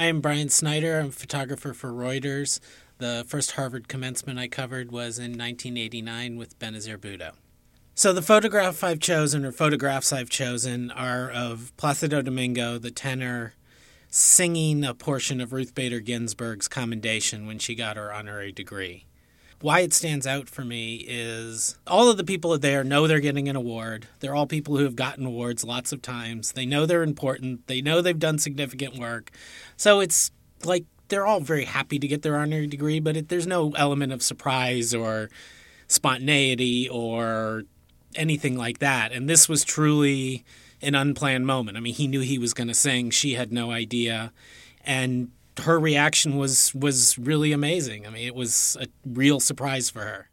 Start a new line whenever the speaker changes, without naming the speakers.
I am Brian Snyder. I'm a photographer for Reuters. The first Harvard commencement I covered was in 1989 with Benazir Bhutto. So the photograph I've chosen, or photographs I've chosen, are of Placido Domingo, the tenor, singing a portion of Ruth Bader Ginsburg's commendation when she got her honorary degree. Why it stands out for me is all of the people there know they're getting an award. They're all people who have gotten awards lots of times. They know they're important. They know they've done significant work. So it's like they're all very happy to get their honorary degree, but it, there's no element of surprise or spontaneity or anything like that. And this was truly an unplanned moment. I mean, he knew he was going to sing. She had no idea. And her reaction was was really amazing. I mean, it was a real surprise for her.